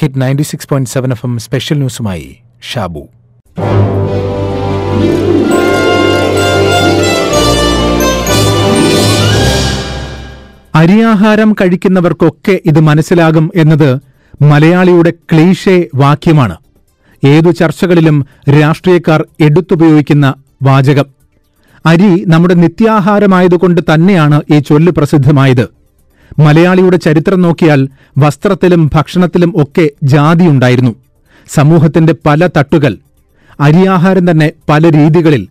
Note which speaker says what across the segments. Speaker 1: hit ninety six point seven F M special ന്യൂസുമായി ഷാബു അരിയാഹാരം കഴിക്കുന്നവർക്കൊക്കെ ഇത് മനസ്സിലാകും എന്നത് മലയാളിയുടെ ക്ലീഷേ വാക്യമാണ് ഏതു ചർച്ചകളിലും രാഷ്ട്രീയക്കാർ എടുത്തുപയോഗിക്കുന്ന വാചകം അരി നമ്മുടെ നിത്യാഹാരമായതുകൊണ്ട് തന്നെയാണ് ഈ ചൊല്ല് പ്രസിദ്ധമായത് മലയാളിയുടെ ചരിത്രം നോക്കിയാൽ വസ്ത്രത്തിലും ഭക്ഷണത്തിലും ഒക്കെ ജാതിയുണ്ടായിരുന്നു സമൂഹത്തിന്റെ പല തട്ടുകൾ അരിയാഹാരം തന്നെ പല രീതികളിൽ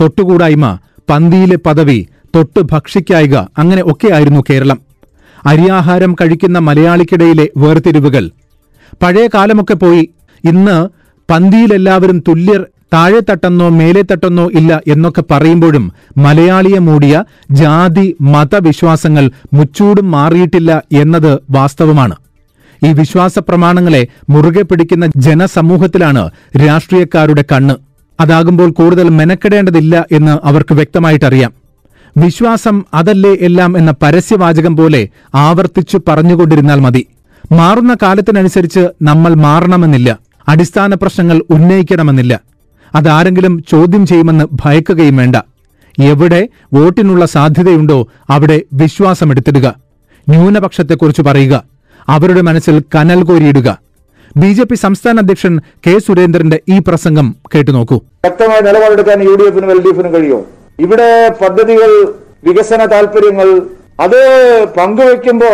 Speaker 1: തൊട്ടുകൂടായ്മ പന്തിയിലെ പദവി തൊട്ട് ഭക്ഷിക്കായിക അങ്ങനെ ഒക്കെയായിരുന്നു കേരളം അരിയാഹാരം കഴിക്കുന്ന മലയാളിക്കിടയിലെ വേർതിരിവുകൾ പഴയ കാലമൊക്കെ പോയി ഇന്ന് പന്തിയിലെല്ലാവരും തുല്യർ മേലെ തട്ടെന്നോ ഇല്ല എന്നൊക്കെ പറയുമ്പോഴും മലയാളിയെ മൂടിയ ജാതി മതവിശ്വാസങ്ങൾ മുച്ചൂടും മാറിയിട്ടില്ല എന്നത് വാസ്തവമാണ് ഈ വിശ്വാസ പ്രമാണങ്ങളെ മുറുകെ പിടിക്കുന്ന ജനസമൂഹത്തിലാണ് രാഷ്ട്രീയക്കാരുടെ കണ്ണ് അതാകുമ്പോൾ കൂടുതൽ മെനക്കെടേണ്ടതില്ല എന്ന് അവർക്ക് വ്യക്തമായിട്ടറിയാം വിശ്വാസം അതല്ലേ എല്ലാം എന്ന പരസ്യവാചകം പോലെ ആവർത്തിച്ചു പറഞ്ഞുകൊണ്ടിരുന്നാൽ മതി മാറുന്ന കാലത്തിനനുസരിച്ച് നമ്മൾ മാറണമെന്നില്ല അടിസ്ഥാന പ്രശ്നങ്ങൾ ഉന്നയിക്കണമെന്നില്ല അതാരെങ്കിലും ചോദ്യം ചെയ്യുമെന്ന് ഭയക്കുകയും വേണ്ട എവിടെ വോട്ടിനുള്ള സാധ്യതയുണ്ടോ അവിടെ വിശ്വാസമെടുത്തിടുക ന്യൂനപക്ഷത്തെക്കുറിച്ച് പറയുക അവരുടെ മനസ്സിൽ കനൽ കോരിയിടുക ബി ജെ പി സംസ്ഥാന അധ്യക്ഷൻ കെ സുരേന്ദ്രന്റെ ഈ പ്രസംഗം
Speaker 2: കേട്ടുനോക്കൂ വ്യക്തമായ നിലപാടെടുക്കാൻ യു ഡി എഫിനും എൽ ഡി എഫിനും കഴിയും ഇവിടെ പദ്ധതികൾ വികസന താല്പര്യങ്ങൾ അത് പങ്കുവെക്കുമ്പോ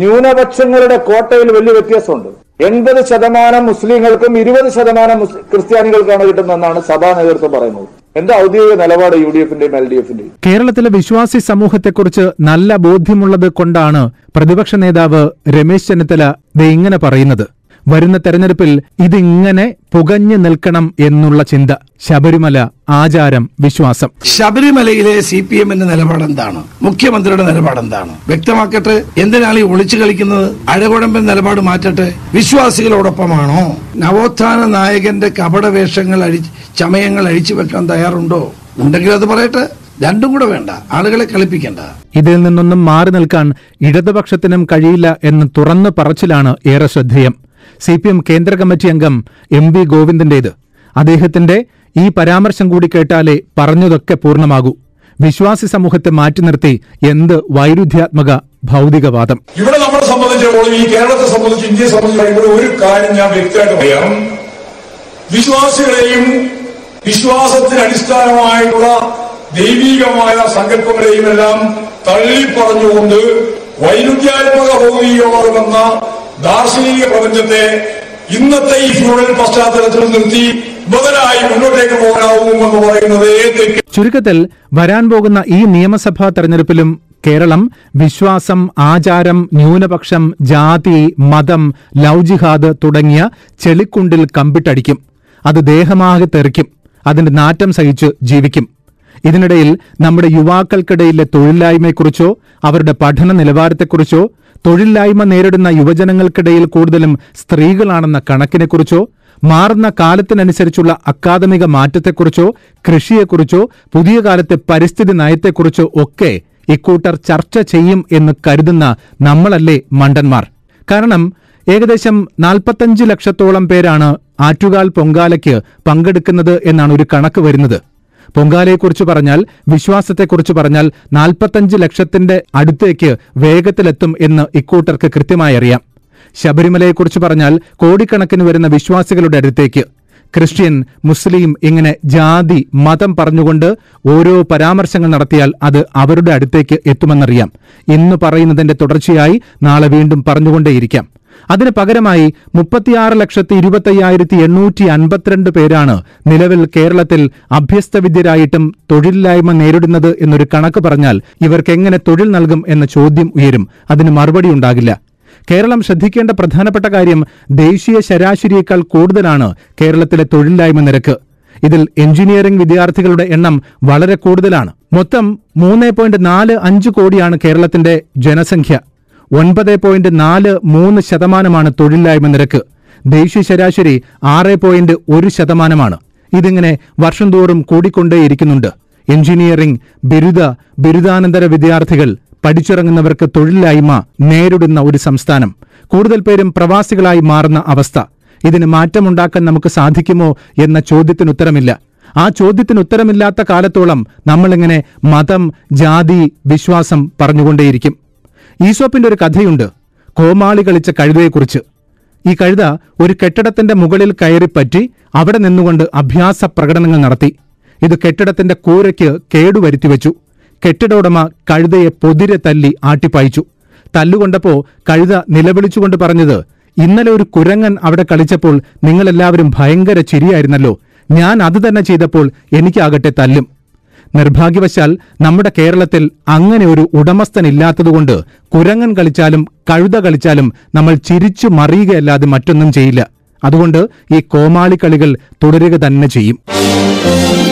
Speaker 2: ന്യൂനപക്ഷങ്ങളുടെ കോട്ടയിൽ വലിയ വ്യത്യാസമുണ്ട് എൺപത് ശതമാനം മുസ്ലിങ്ങൾക്കും ഇരുപത് ശതമാനം ക്രിസ്ത്യാനികൾക്കാണ് കിട്ടുന്നതെന്നാണ് സഭാ നേതൃത്വം പറയുന്നത് എന്താ ഔദ്യോഗിക നിലപാട് യു ഡി എഫിന്റെയും എൽ ഡി
Speaker 1: എഫിന്റെയും കേരളത്തിലെ വിശ്വാസി സമൂഹത്തെക്കുറിച്ച് നല്ല ബോധ്യമുള്ളത് കൊണ്ടാണ് പ്രതിപക്ഷ നേതാവ് രമേശ് ചെന്നിത്തല ഇങ്ങനെ പറയുന്നത് വരുന്ന തെരഞ്ഞെടുപ്പിൽ ഇതിങ്ങനെ പുകഞ്ഞു നിൽക്കണം എന്നുള്ള ചിന്ത ശബരിമല ആചാരം വിശ്വാസം
Speaker 3: ശബരിമലയിലെ സി പി എമ്മിന്റെ നിലപാടെന്താണ് മുഖ്യമന്ത്രിയുടെ നിലപാടെന്താണ് വ്യക്തമാക്കട്ടെ എന്തിനാണ് ഈ ഒളിച്ചു കളിക്കുന്നത് അഴകുഴമ്പൻ നിലപാട് മാറ്റട്ടെ വിശ്വാസികളോടൊപ്പമാണോ നവോത്ഥാന നായകന്റെ വേഷങ്ങൾ അഴി ചമയങ്ങൾ അഴിച്ചു വെക്കാൻ തയ്യാറുണ്ടോ ഉണ്ടെങ്കിൽ അത് പറയട്ടെ രണ്ടും കൂടെ വേണ്ട ആളുകളെ കളിപ്പിക്കേണ്ട
Speaker 1: ഇതിൽ നിന്നൊന്നും മാറി നിൽക്കാൻ ഇടതുപക്ഷത്തിനും കഴിയില്ല എന്ന് തുറന്നു പറച്ചിലാണ് ഏറെ ശ്രദ്ധേയം സി പി എം കേന്ദ്ര കമ്മിറ്റി അംഗം എം വി ഗോവിന്ദന്റേത് അദ്ദേഹത്തിന്റെ ഈ പരാമർശം കൂടി കേട്ടാലേ പറഞ്ഞതൊക്കെ പൂർണ്ണമാകൂ വിശ്വാസി സമൂഹത്തെ മാറ്റി നിർത്തി എന്ത് വൈരുദ്ധ്യാത്മക ഭൗതികവാദം
Speaker 4: ഇവിടെ നമ്മളെ സംബന്ധിച്ചിടത്തോളം ഈ കേരളത്തെ സംബന്ധിച്ച് ഇന്ത്യയെ സംബന്ധിച്ച് ഒരു കാര്യം ഞാൻ വ്യക്തമായിട്ട് പറയാം വിശ്വാസികളെയും വിശ്വാസത്തിന് അടിസ്ഥാനമായിട്ടുള്ള ദൈവീകമായ സങ്കല്പങ്ങളെയും എല്ലാം തള്ളിപ്പറഞ്ഞുകൊണ്ട് വൈരുദ്ധ്യാത്മക ഭൗതികവാദം എന്ന ദാർശനിക പ്രപഞ്ചത്തെ
Speaker 1: ഇന്നത്തെ ഈ ഫ്യൂഡൽ പശ്ചാത്തലത്തിൽ നിർത്തി മുതലായി മുന്നോട്ടേക്ക് പോകാവുമെന്ന് പറയുന്നത് ചുരുക്കത്തിൽ വരാൻ പോകുന്ന ഈ നിയമസഭാ തെരഞ്ഞെടുപ്പിലും കേരളം വിശ്വാസം ആചാരം ന്യൂനപക്ഷം ജാതി മതം ലൗജിഹാദ് തുടങ്ങിയ ചെളിക്കുണ്ടിൽ കമ്പിട്ടടിക്കും അത് ദേഹമാകെ തെറിക്കും അതിന്റെ നാറ്റം സഹിച്ച് ജീവിക്കും ഇതിനിടയിൽ നമ്മുടെ യുവാക്കൾക്കിടയിലെ തൊഴിലില്ലായ്മയെക്കുറിച്ചോ അവരുടെ പഠന നിലവാരത്തെക്കുറിച്ചോ തൊഴിലില്ലായ്മ നേരിടുന്ന യുവജനങ്ങൾക്കിടയിൽ കൂടുതലും സ്ത്രീകളാണെന്ന കണക്കിനെക്കുറിച്ചോ മാറുന്ന കാലത്തിനനുസരിച്ചുള്ള അക്കാദമിക മാറ്റത്തെക്കുറിച്ചോ കൃഷിയെക്കുറിച്ചോ പുതിയ കാലത്തെ പരിസ്ഥിതി നയത്തെക്കുറിച്ചോ ഒക്കെ ഇക്കൂട്ടർ ചർച്ച ചെയ്യും എന്ന് കരുതുന്ന നമ്മളല്ലേ മണ്ടന്മാർ കാരണം ഏകദേശം നാൽപ്പത്തഞ്ച് ലക്ഷത്തോളം പേരാണ് ആറ്റുകാൽ പൊങ്കാലയ്ക്ക് പങ്കെടുക്കുന്നത് എന്നാണ് ഒരു കണക്ക് വരുന്നത് പൊങ്കാലയെക്കുറിച്ച് പറഞ്ഞാൽ വിശ്വാസത്തെക്കുറിച്ച് പറഞ്ഞാൽ നാൽപ്പത്തഞ്ച് ലക്ഷത്തിന്റെ അടുത്തേക്ക് വേഗത്തിലെത്തും എന്ന് ഇക്കൂട്ടർക്ക് കൃത്യമായി അറിയാം ശബരിമലയെക്കുറിച്ച് പറഞ്ഞാൽ കോടിക്കണക്കിന് വരുന്ന വിശ്വാസികളുടെ അടുത്തേക്ക് ക്രിസ്ത്യൻ മുസ്ലിം ഇങ്ങനെ ജാതി മതം പറഞ്ഞുകൊണ്ട് ഓരോ പരാമർശങ്ങൾ നടത്തിയാൽ അത് അവരുടെ അടുത്തേക്ക് എത്തുമെന്നറിയാം ഇന്ന് പറയുന്നതിന്റെ തുടർച്ചയായി നാളെ വീണ്ടും പറഞ്ഞുകൊണ്ടേയിരിക്കാം അതിന് പകരമായി മുപ്പത്തിയാറ് ലക്ഷത്തി ഇരുപത്തയ്യായിരത്തി എണ്ണൂറ്റി അൻപത്തിരണ്ട് പേരാണ് നിലവിൽ കേരളത്തിൽ അഭ്യസ്തവിദ്യരായിട്ടും തൊഴിലില്ലായ്മ നേരിടുന്നത് എന്നൊരു കണക്ക് പറഞ്ഞാൽ ഇവർക്ക് എങ്ങനെ തൊഴിൽ നൽകും എന്ന ചോദ്യം ഉയരും അതിന് മറുപടി ഉണ്ടാകില്ല കേരളം ശ്രദ്ധിക്കേണ്ട പ്രധാനപ്പെട്ട കാര്യം ദേശീയ ശരാശരിയേക്കാൾ കൂടുതലാണ് കേരളത്തിലെ തൊഴിലില്ലായ്മ നിരക്ക് ഇതിൽ എഞ്ചിനീയറിംഗ് വിദ്യാർത്ഥികളുടെ എണ്ണം വളരെ കൂടുതലാണ് മൊത്തം മൂന്ന് പോയിന്റ് നാല് അഞ്ച് കോടിയാണ് കേരളത്തിന്റെ ജനസംഖ്യ ഒൻപത് പോയിന്റ് നാല് മൂന്ന് ശതമാനമാണ് തൊഴിലില്ലായ്മ നിരക്ക് ദേശീയ ശരാശരി ആറ് പോയിന്റ് ഒരു ശതമാനമാണ് ഇതിങ്ങനെ വർഷം തോറും കൂടിക്കൊണ്ടേയിരിക്കുന്നുണ്ട് എഞ്ചിനീയറിംഗ് ബിരുദ ബിരുദാനന്തര വിദ്യാർത്ഥികൾ പഠിച്ചിറങ്ങുന്നവർക്ക് തൊഴിലില്ലായ്മ നേരിടുന്ന ഒരു സംസ്ഥാനം കൂടുതൽ പേരും പ്രവാസികളായി മാറുന്ന അവസ്ഥ ഇതിന് മാറ്റമുണ്ടാക്കാൻ നമുക്ക് സാധിക്കുമോ എന്ന ചോദ്യത്തിനുത്തരമില്ല ആ ചോദ്യത്തിന് ഉത്തരമില്ലാത്ത കാലത്തോളം നമ്മളിങ്ങനെ മതം ജാതി വിശ്വാസം പറഞ്ഞുകൊണ്ടേയിരിക്കും ഈസോപ്പിന്റെ ഒരു കഥയുണ്ട് കോമാളി കളിച്ച കഴുതയെക്കുറിച്ച് ഈ കഴുത ഒരു കെട്ടിടത്തിന്റെ മുകളിൽ കയറിപ്പറ്റി അവിടെ നിന്നുകൊണ്ട് അഭ്യാസ പ്രകടനങ്ങൾ നടത്തി ഇത് കെട്ടിടത്തിന്റെ കൂരയ്ക്ക് കേടുവരുത്തിവെച്ചു ഉടമ കഴുതയെ പൊതിരെ തല്ലി ആട്ടിപ്പായിച്ചു തല്ലുകൊണ്ടപ്പോൾ കഴുത നിലവിളിച്ചുകൊണ്ട് പറഞ്ഞത് ഇന്നലെ ഒരു കുരങ്ങൻ അവിടെ കളിച്ചപ്പോൾ നിങ്ങളെല്ലാവരും ഭയങ്കര ചിരിയായിരുന്നല്ലോ ഞാൻ അത് തന്നെ ചെയ്തപ്പോൾ എനിക്കാകട്ടെ തല്ലും നിർഭാഗ്യവശാൽ നമ്മുടെ കേരളത്തിൽ അങ്ങനെ ഒരു ഉടമസ്ഥനില്ലാത്തതുകൊണ്ട് കുരങ്ങൻ കളിച്ചാലും കഴുത കളിച്ചാലും നമ്മൾ ചിരിച്ചു മറിയുകയല്ലാതെ മറ്റൊന്നും ചെയ്യില്ല അതുകൊണ്ട് ഈ കോമാളിക്കളികൾ തുടരുക തന്നെ ചെയ്യും